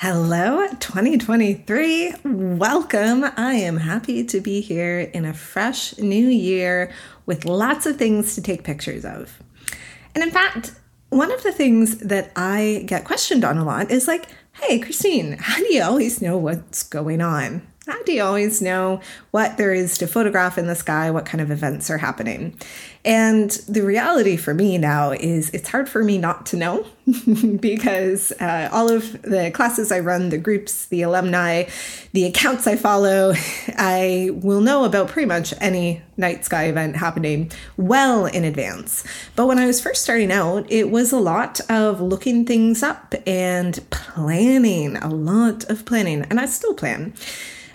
Hello, 2023. Welcome. I am happy to be here in a fresh new year with lots of things to take pictures of. And in fact, one of the things that I get questioned on a lot is like, hey, Christine, how do you always know what's going on? How do you always know what there is to photograph in the sky, what kind of events are happening? And the reality for me now is it's hard for me not to know because uh, all of the classes I run, the groups, the alumni, the accounts I follow, I will know about pretty much any night sky event happening well in advance. But when I was first starting out, it was a lot of looking things up and planning, a lot of planning, and I still plan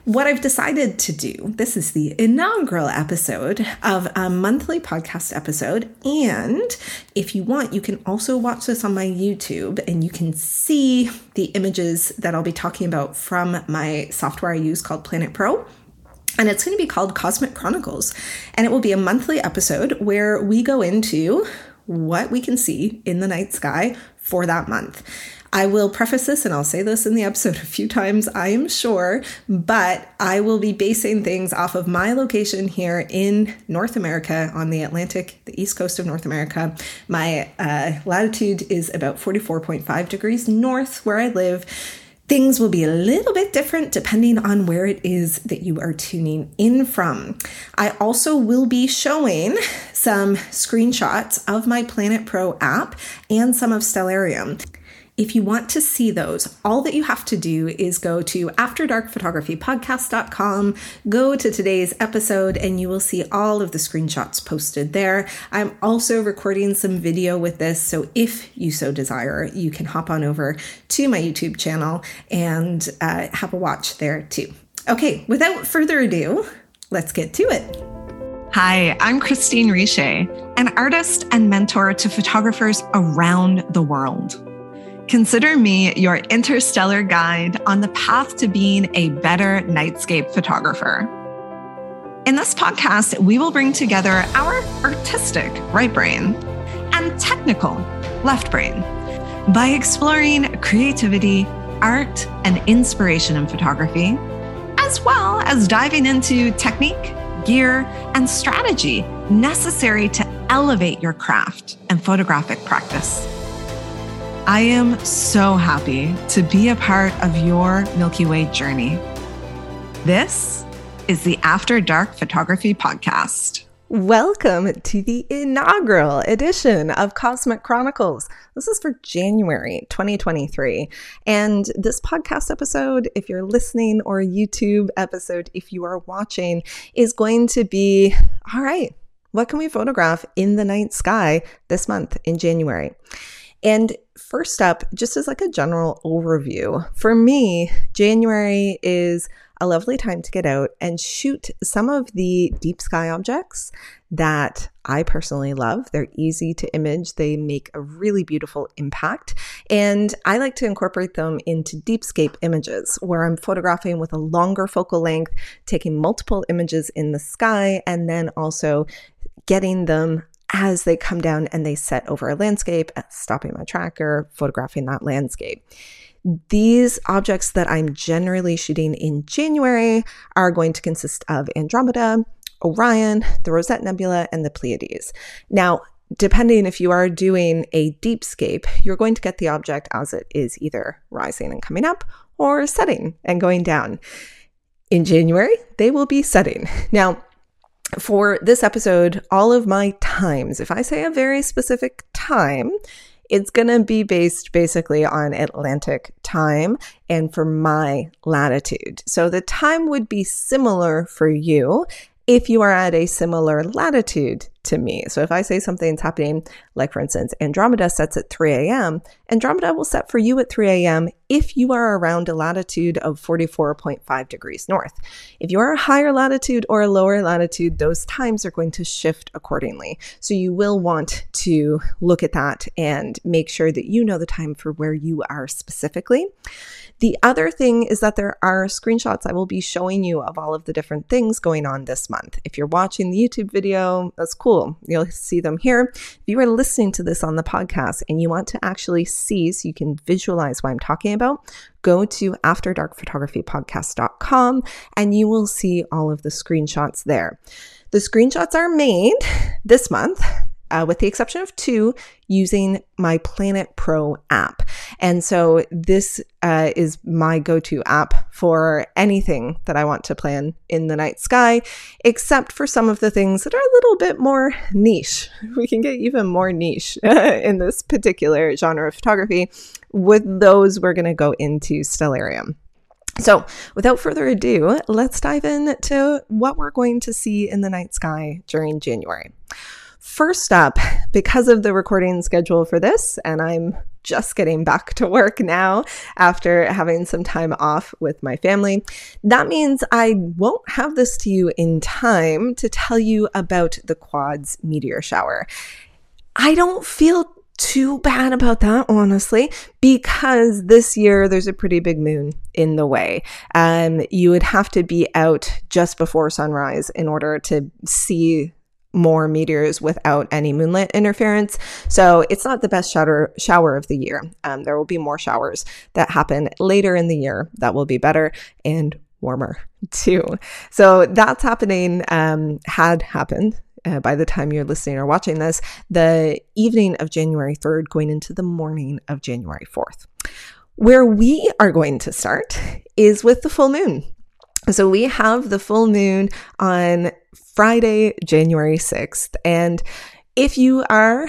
what I've decided to do, this is the inaugural episode of a monthly podcast episode. And if you want, you can also watch this on my YouTube and you can see the images that I'll be talking about from my software I use called PlanIt Pro. And it's going to be called Cosmic Chronicles. And it will be a monthly episode where we go into what we can see in the night sky for that month. I will preface this and I'll say this in the episode a few times, I am sure, but I will be basing things off of my location here in North America on the Atlantic, the east coast of North America. My uh, latitude is about 44.5 degrees north where I live. Things will be a little bit different depending on where it is that you are tuning in from. I also will be showing some screenshots of my PlanIt Pro app and some of Stellarium. If you want to see those, all that you have to do is go to afterdarkphotographypodcast.com, go to today's episode, and you will see all of the screenshots posted there. I'm also recording some video with this, so if you so desire, you can hop on over to my YouTube channel and uh, have a watch there too. Okay, without further ado, let's get to it. Hi, I'm Christine Riche, an artist and mentor to photographers around the world. Consider me your interstellar guide on the path to being a better nightscape photographer. In this podcast, we will bring together our artistic right brain and technical left brain by exploring creativity, art, and inspiration in photography, as well as diving into technique, gear, and strategy necessary to elevate your craft and photographic practice. I am so happy to be a part of your Milky Way journey. This is the After Dark Photography Podcast. Welcome to the inaugural edition of Cosmic Chronicles. This is for January 2023. And this podcast episode, if you're listening, or YouTube episode, if you are watching, is going to be all right, what can we photograph in the night sky this month in January? And first up, just as like a general overview, for me, January is a lovely time to get out and shoot some of the deep sky objects that I personally love. They're easy to image, they make a really beautiful impact. And I like to incorporate them into deepscape images where I'm photographing with a longer focal length, taking multiple images in the sky, and then also getting them as they come down and they set over a landscape, uh, stopping my tracker, photographing that landscape. These objects that I'm generally shooting in January are going to consist of Andromeda, Orion, the Rosette Nebula, and the Pleiades. Now, depending if you are doing a deepscape, you're going to get the object as it is either rising and coming up or setting and going down. In January, they will be setting. Now, for this episode, all of my times, if I say a very specific time, it's going to be based basically on Atlantic time and for my latitude. So the time would be similar for you if you are at a similar latitude to me. So if I say something's happening, like for instance, Andromeda sets at 3 a.m., Andromeda will set for you at 3 a.m. if you are around a latitude of 44.5 degrees north. If you are a higher latitude or a lower latitude, those times are going to shift accordingly. So you will want to look at that and make sure that you know the time for where you are specifically. The other thing is that there are screenshots I will be showing you of all of the different things going on this month. If you're watching the YouTube video, that's cool cool. You'll see them here. If you are listening to this on the podcast and you want to actually see so you can visualize what I'm talking about, go to afterdarkphotographypodcast.com and you will see all of the screenshots there. The screenshots are made this month uh, with the exception of two, using my PlanIt Pro app. And so this uh, is my go to app for anything that I want to plan in the night sky, except for some of the things that are a little bit more niche. We can get even more niche in this particular genre of photography. With those, we're going to go into Stellarium. So, without further ado, let's dive into what we're going to see in the night sky during January. First up, because of the recording schedule for this, and I'm just getting back to work now after having some time off with my family. That means I won't have this to you in time to tell you about the quads meteor shower. I don't feel too bad about that, honestly, because this year there's a pretty big moon in the way. Um, you would have to be out just before sunrise in order to see more meteors without any moonlit interference. So it's not the best shower shower of the year. Um, there will be more showers that happen later in the year that will be better and warmer too. So that's happening. Um, had happened. Uh, by the time you're listening or watching this, the evening of January 3rd, going into the morning of January 4th. Where we are going to start is with the full moon. So we have the full moon on Friday, January 6th. And if you are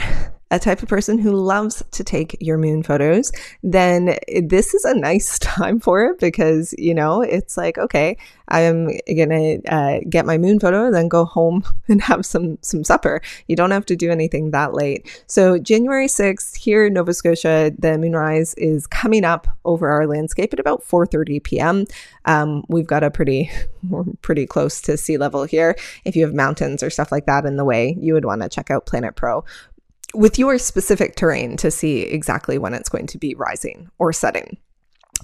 a type of person who loves to take your moon photos, then this is a nice time for it because, you know, it's like, okay, I'm gonna uh, get my moon photo, then go home and have some some supper. You don't have to do anything that late. So January 6th here in Nova Scotia, the moonrise is coming up over our landscape at about 4:30 p.m. Um, we've got a pretty we're pretty close to sea level here. If you have mountains or stuff like that in the way, you would want to check out PlanIt Pro with your specific terrain to see exactly when it's going to be rising or setting.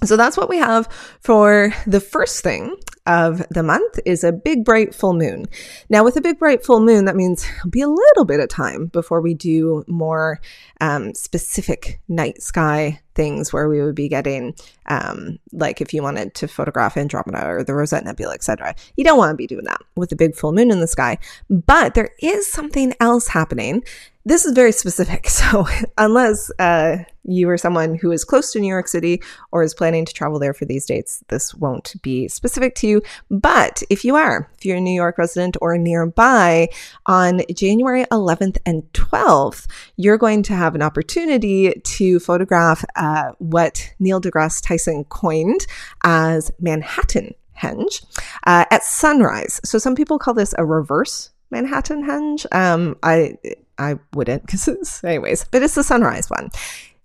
So that's what we have for the first thing of the month is a big bright full moon. Now with a big bright full moon, that means it'll be a little bit of time before we do more um, specific night sky things where we would be getting um, like if you wanted to photograph Andromeda or the Rosette Nebula, etc. You don't want to be doing that with a big full moon in the sky. But there is something else happening this is very specific. So, unless uh, you are someone who is close to New York City or is planning to travel there for these dates, this won't be specific to you. But if you are, if you're a New York resident or nearby, on January 11th and 12th, you're going to have an opportunity to photograph uh, what Neil deGrasse Tyson coined as Manhattan henge uh, at sunrise. So, some people call this a reverse Manhattanhenge. Um, I I wouldn't because anyways, but it's the sunrise one.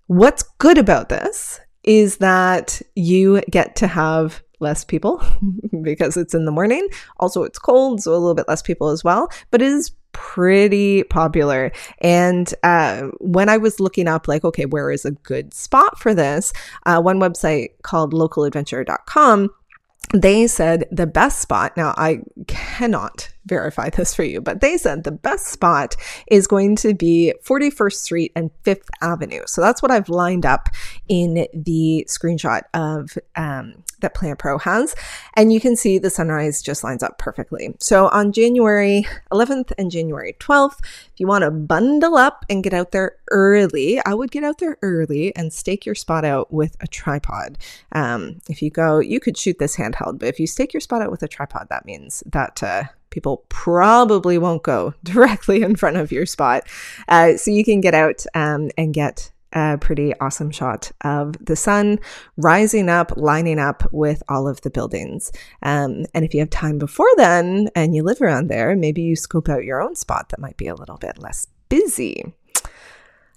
What's good about this is that you get to have less people because it's in the morning. Also, it's cold, so a little bit less people as well, but it is pretty popular. And uh, when I was looking up, like, okay, where is a good spot for this? Uh, one website called localadventure.com they said the best spot. Now, I cannot verify this for you, but they said the best spot is going to be 41st Street and 5th Avenue. So that's what I've lined up in the screenshot of um, that PlanIt Pro has. And you can see the sunrise just lines up perfectly. So on January 11th and January 12th, if you want to bundle up and get out there early, I would get out there early and stake your spot out with a tripod. Um, if you go, you could shoot this handheld, but if you stake your spot out with a tripod, that means that uh, people probably won't go directly in front of your spot. Uh, so you can get out um, and get a pretty awesome shot of the sun rising up, lining up with all of the buildings. Um, and if you have time before then and you live around there, maybe you scope out your own spot that might be a little bit less busy.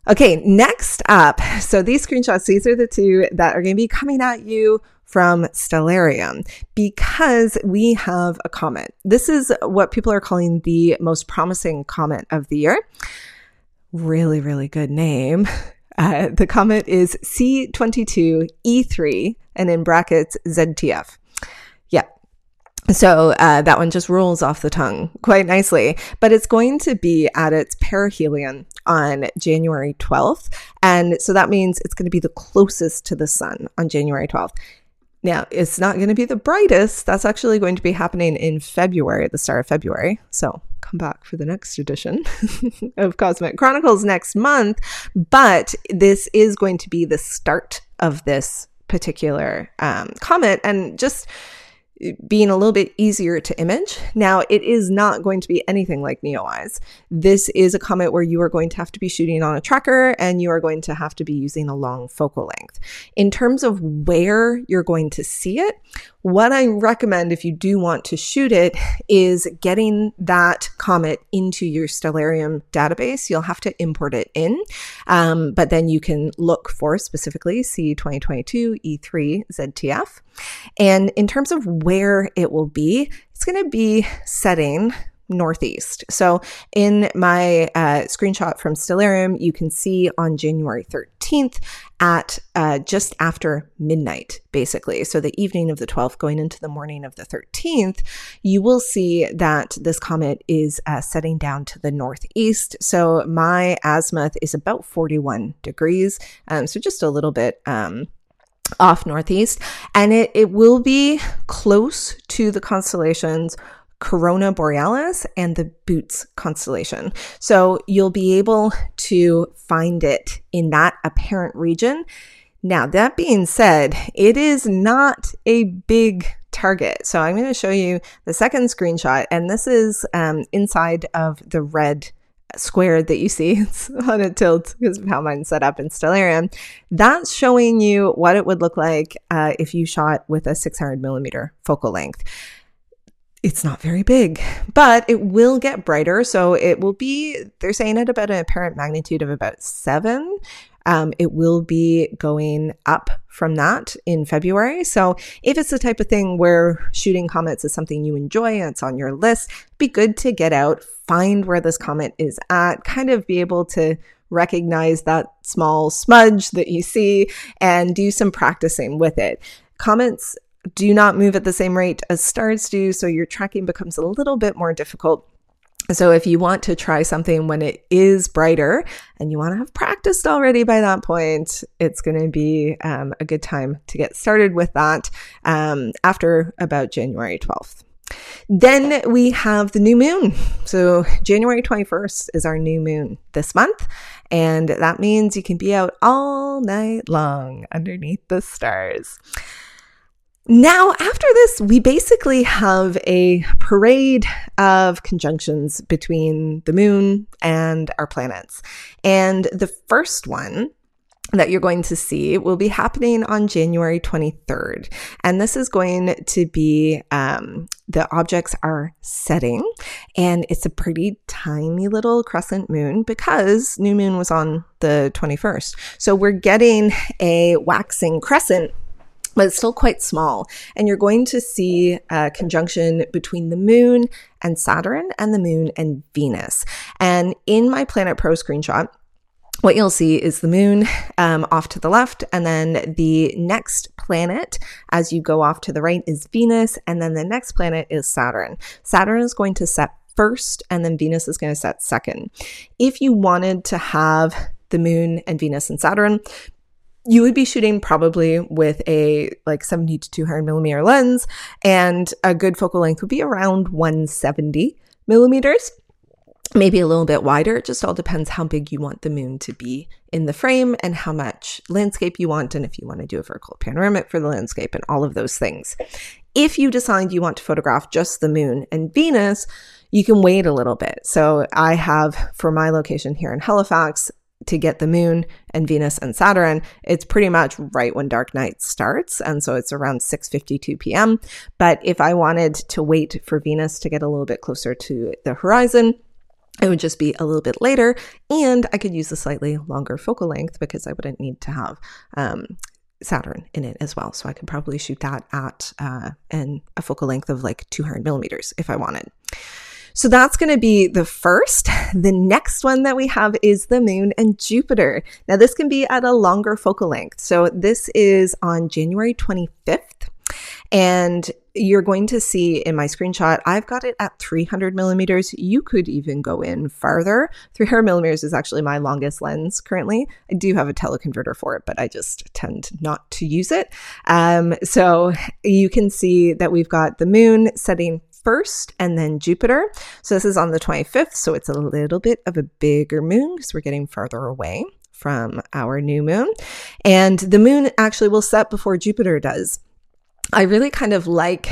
Okay, next up. So these screenshots, these are the two that are going to be coming at you from Stellarium because we have a comet. This is what people are calling the most promising comet of the year. Really, really good name. Uh, the comet is C22E3 and in brackets ZTF. So uh, that one just rolls off the tongue quite nicely. But it's going to be at its perihelion on January 12th. And so that means it's going to be the closest to the sun on January 12th. Now, it's not going to be the brightest. That's actually going to be happening in February, at the start of February. So come back for the next edition of Cosmic Chronicles next month. But this is going to be the start of this particular um, comet. And just being a little bit easier to image. Now, it is not going to be anything like NEOWISE. This is a comet where you are going to have to be shooting on a tracker and you are going to have to be using a long focal length. In terms of where you're going to see it, what I recommend if you do want to shoot it is getting that comet into your Stellarium database. You'll have to import it in, um, but then you can look for specifically C2022 E3 ZTF. And in terms of where it will be, it's going to be setting northeast. So in my uh, screenshot from Stellarium, you can see on January 13th at uh, just after midnight, basically. So the evening of the 12th going into the morning of the 13th, you will see that this comet is uh, setting down to the northeast. So my azimuth is about 41 degrees. Um, so just a little bit. Um, off northeast and it, it will be close to the constellations Corona Borealis and the Boots constellation. So you'll be able to find it in that apparent region. Now, that being said, it is not a big target. So I'm going to show you the second screenshot, and this is um, inside of the red square that you see. It's on a tilt because of how mine's set up in Stellarium. That's showing you what it would look like uh, if you shot with a 600 millimeter focal length it's not very big, but it will get brighter. So it will be, they're saying at about an apparent magnitude of about seven. Um, it will be going up from that in February. So if it's the type of thing where shooting comets is something you enjoy and it's on your list, be good to get out, find where this comet is at, kind of be able to recognize that small smudge that you see and do some practicing with it. Comets do not move at the same rate as stars do, so your tracking becomes a little bit more difficult. So, if you want to try something when it is brighter and you want to have practiced already by that point, it's going to be um, a good time to get started with that um, after about January 12th. Then we have the new moon. So, January 21st is our new moon this month. And that means you can be out all night long underneath the stars. Now, after this, we basically have a parade of conjunctions between the moon and our planets. And the first one that you're going to see will be happening on January 23rd. And this is going to be um, the objects are setting, and it's a pretty tiny little crescent moon because new moon was on the 21st. So we're getting a waxing crescent but it's still quite small. And you're going to see a conjunction between the moon and Saturn and the moon and Venus. And in my PlanIt Pro screenshot, what you'll see is the moon um, off to the left, and then the next planet as you go off to the right is Venus, and then the next planet is Saturn. Saturn is going to set first, and then Venus is going to set second. If you wanted to have the moon and Venus and Saturn you would be shooting probably with a like 70 to 200 millimeter lens, and a good focal length would be around 170 millimeters. Maybe a little bit wider. It just all depends how big you want the moon to be in the frame and how much landscape you want, and if you want to do a vertical panoramic for the landscape and all of those things. If you decide you want to photograph just the moon and Venus, you can wait a little bit. So I have for my location here in Halifax, to get the moon and Venus and Saturn, it's pretty much right when dark night starts. And so it's around 6:52 p.m. But if I wanted to wait for Venus to get a little bit closer to the horizon, it would just be a little bit later, and I could use a slightly longer focal length because I wouldn't need to have um, Saturn in it as well. So I could probably shoot that at uh, a focal length of like 200 millimeters if I wanted. So that's going to be the first. The next one that we have is the moon and Jupiter. Now, this can be at a longer focal length. So this is on January 25th. And you're going to see in my screenshot, I've got it at 300 millimeters. You could even go in farther. 300 millimeters is actually my longest lens currently. I do have a teleconverter for it, but I just tend not to use it. Um, so you can see that we've got the moon setting first and then Jupiter. So this is on the 25th. So it's a little bit of a bigger moon because we're getting farther away from our new moon. And the moon actually will set before Jupiter does. I really kind of like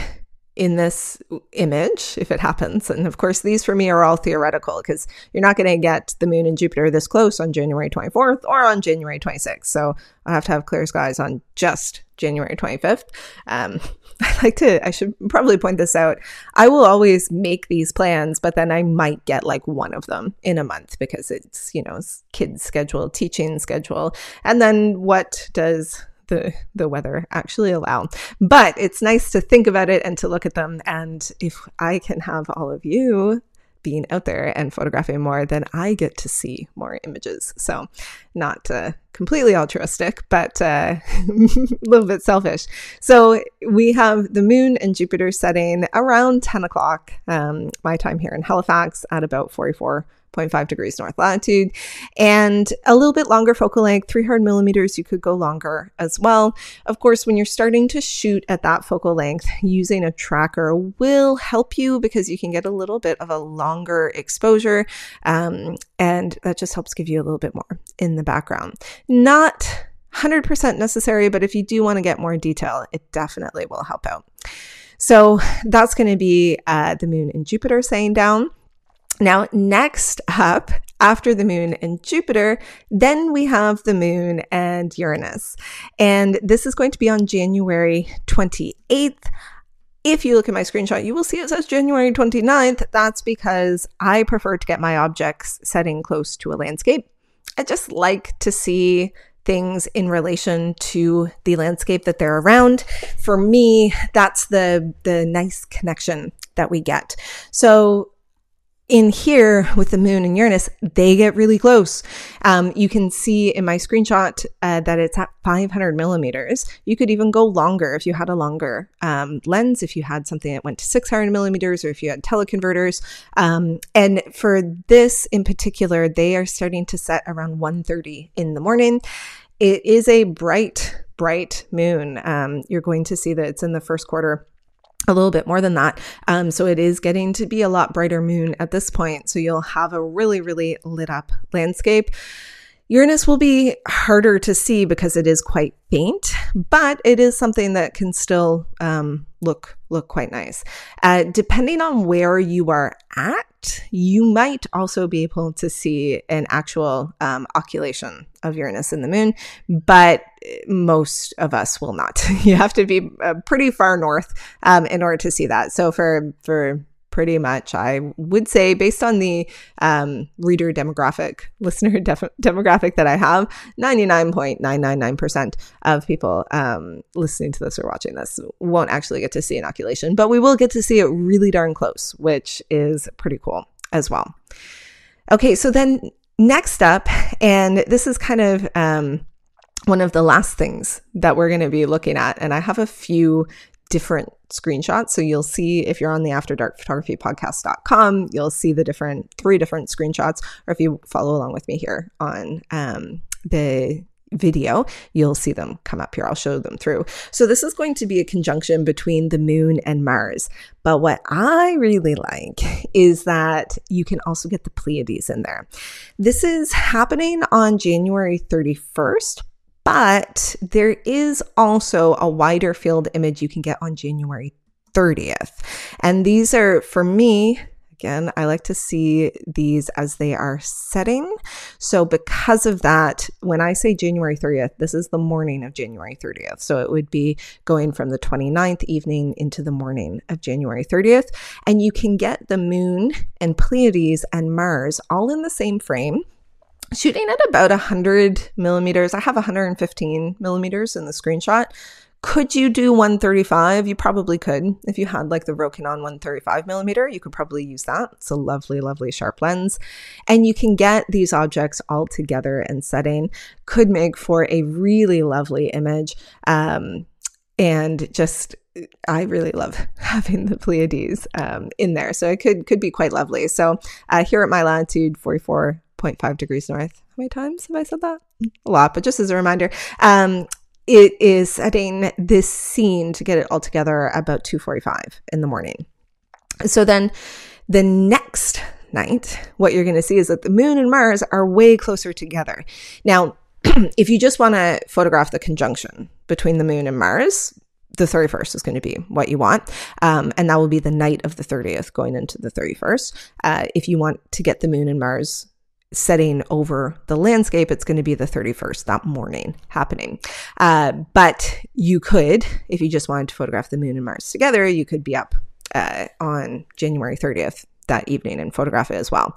in this image if it happens. And of course, these for me are all theoretical because you're not going to get the moon and Jupiter this close on January 24th or on January 26th. So I have to have clear skies on just January 25th. Um, I like to, I should probably point this out. I will always make these plans, but then I might get like one of them in a month because it's, you know, kids' schedule, teaching schedule. And then what does the the weather actually allow. But it's nice to think about it and to look at them. And if I can have all of you being out there and photographing more, then I get to see more images. So, not uh, completely altruistic, but uh, a little bit selfish. So, we have the moon and Jupiter setting around 10 o'clock, um, my time here in Halifax, at about 44 0.5 degrees north latitude, and a little bit longer focal length, 300 millimeters. You could go longer as well. Of course, when you're starting to shoot at that focal length, using a tracker will help you because you can get a little bit of a longer exposure, um, and that just helps give you a little bit more in the background. Not 100% necessary, but if you do want to get more detail, it definitely will help out. So that's going to be uh, the moon and Jupiter saying down. Now, next up, after the moon and Jupiter, then we have the moon and Uranus. And this is going to be on January 28th. If you look at my screenshot, you will see it says January 29th. That's because I prefer to get my objects setting close to a landscape. I just like to see things in relation to the landscape that they're around. For me, that's the the nice connection that we get. So in here with the moon and Uranus, they get really close. Um, you can see in my screenshot uh, that it's at 500 millimeters. You could even go longer if you had a longer um, lens, if you had something that went to 600 millimeters, or if you had teleconverters. Um, and for this in particular, they are starting to set around 1:30 in the morning. It is a bright, bright moon. Um, you're going to see that it's in the first quarter a little bit more than that. Um, so it is getting to be a lot brighter moon at this point. So you'll have a really, really lit up landscape. Uranus will be harder to see because it is quite faint, but it is something that can still um, look look quite nice. Uh, depending on where you are at, you might also be able to see an actual um, occultation of Uranus and the Moon, but most of us will not. you have to be uh, pretty far north um, in order to see that. So for for pretty much, I would say, based on the um, reader demographic, listener def- demographic that I have, 99.999% of people um, listening to this or watching this won't actually get to see inoculation, but we will get to see it really darn close, which is pretty cool as well. Okay, so then next up, and this is kind of um, one of the last things that we're going to be looking at, and I have a few different screenshots. So you'll see if you're on the After Dark Photography Podcast.com, you'll see the different three different screenshots. Or if you follow along with me here on um, the video, you'll see them come up here. I'll show them through. So this is going to be a conjunction between the moon and Mars. But what I really like is that you can also get the Pleiades in there. This is happening on January 31st, but there is also a wider field image you can get on January 30th. And these are, for me, again, I like to see these as they are setting. So, because of that, when I say January 30th, this is the morning of January 30th. So, it would be going from the 29th evening into the morning of January 30th. And you can get the moon and Pleiades and Mars all in the same frame shooting at about 100 millimeters. I have 115 millimeters in the screenshot. Could you do 135? You probably could. If you had like the Rokinon 135 millimeter, you could probably use that. It's a lovely, lovely sharp lens. And you can get these objects all together and setting. Could make for a really lovely image. Um, and just I really love having the Pleiades um, in there. So it could could be quite lovely. So uh, here at my latitude, 44.5 degrees north. How many times have I said that? A lot, but just as a reminder, um, it is setting this scene to get it all together about 2.45 in the morning. So then the next night, what you're going to see is that the moon and Mars are way closer together. Now, if you just want to photograph the conjunction between the moon and Mars, the 31st is going to be what you want. Um, and that will be the night of the 30th going into the 31st. Uh, if you want to get the moon and Mars setting over the landscape, it's going to be the 31st that morning happening. Uh, but you could, if you just wanted to photograph the moon and Mars together, you could be up uh, on January 30th that evening and photograph it as well.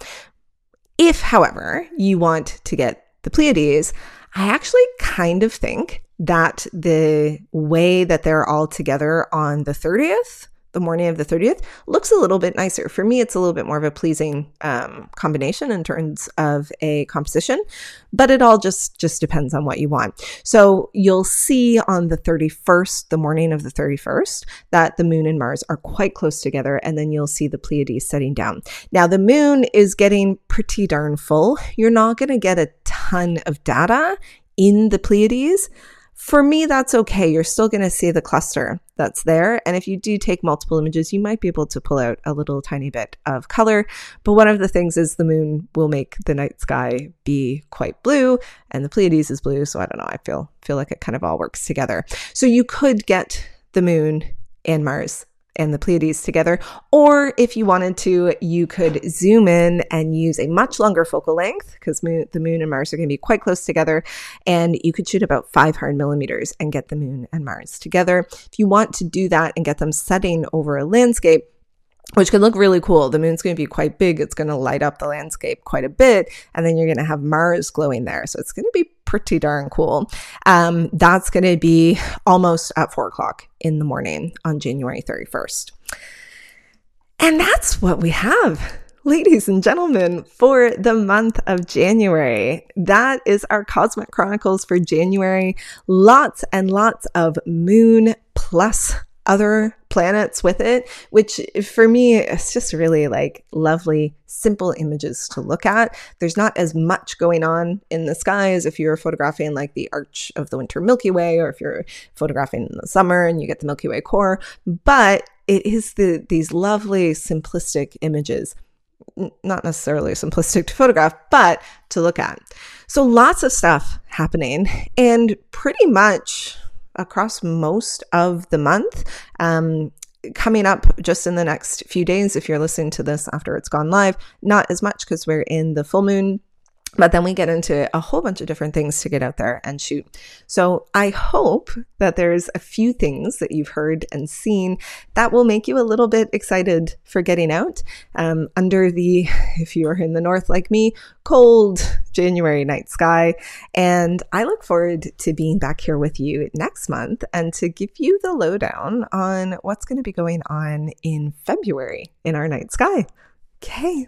If, however, you want to get the Pleiades, I actually kind of think that the way that they're all together on the 30th, the morning of the 30th, looks a little bit nicer. For me, it's a little bit more of a pleasing um, combination in terms of a composition, but it all just just depends on what you want. So you'll see on the 31st, the morning of the 31st, that the moon and Mars are quite close together, and then you'll see the Pleiades setting down. Now the moon is getting pretty darn full. You're not going to get a ton of data in the Pleiades. For me, that's okay. You're still going to see the cluster that's there. And if you do take multiple images, you might be able to pull out a little tiny bit of color. But one of the things is the moon will make the night sky be quite blue and the Pleiades is blue. So I don't know. I feel, feel like it kind of all works together. So you could get the moon and Mars and the Pleiades together. Or if you wanted to, you could zoom in and use a much longer focal length because the moon and Mars are going to be quite close together. And you could shoot about 500 millimeters and get the moon and Mars together. If you want to do that and get them setting over a landscape, which can look really cool. The moon's going to be quite big. It's going to light up the landscape quite a bit. And then you're going to have Mars glowing there. So it's going to be pretty darn cool. Um, that's going to be almost at four o'clock in the morning on January 31st. And that's what we have ladies and gentlemen, for the month of January. That is our Cosmic Chronicles for January. Lots and lots of moon plus other planets with it, which for me, it's just really like lovely, simple images to look at. There's not as much going on in the sky as if you're photographing like the arch of the winter Milky Way or if you're photographing in the summer and you get the Milky Way core, but it is the these lovely simplistic images not necessarily simplistic to photograph, but to look at. So lots of stuff happening and pretty much across most of the month. Um, coming up just in the next few days, if you're listening to this after it's gone live, not as much because we're in the full moon but then we get into a whole bunch of different things to get out there and shoot. So I hope that there's a few things that you've heard and seen that will make you a little bit excited for getting out um, under the, if you are in the north like me, cold January night sky. And I look forward to being back here with you next month and to give you the lowdown on what's going to be going on in February in our night sky. Okay,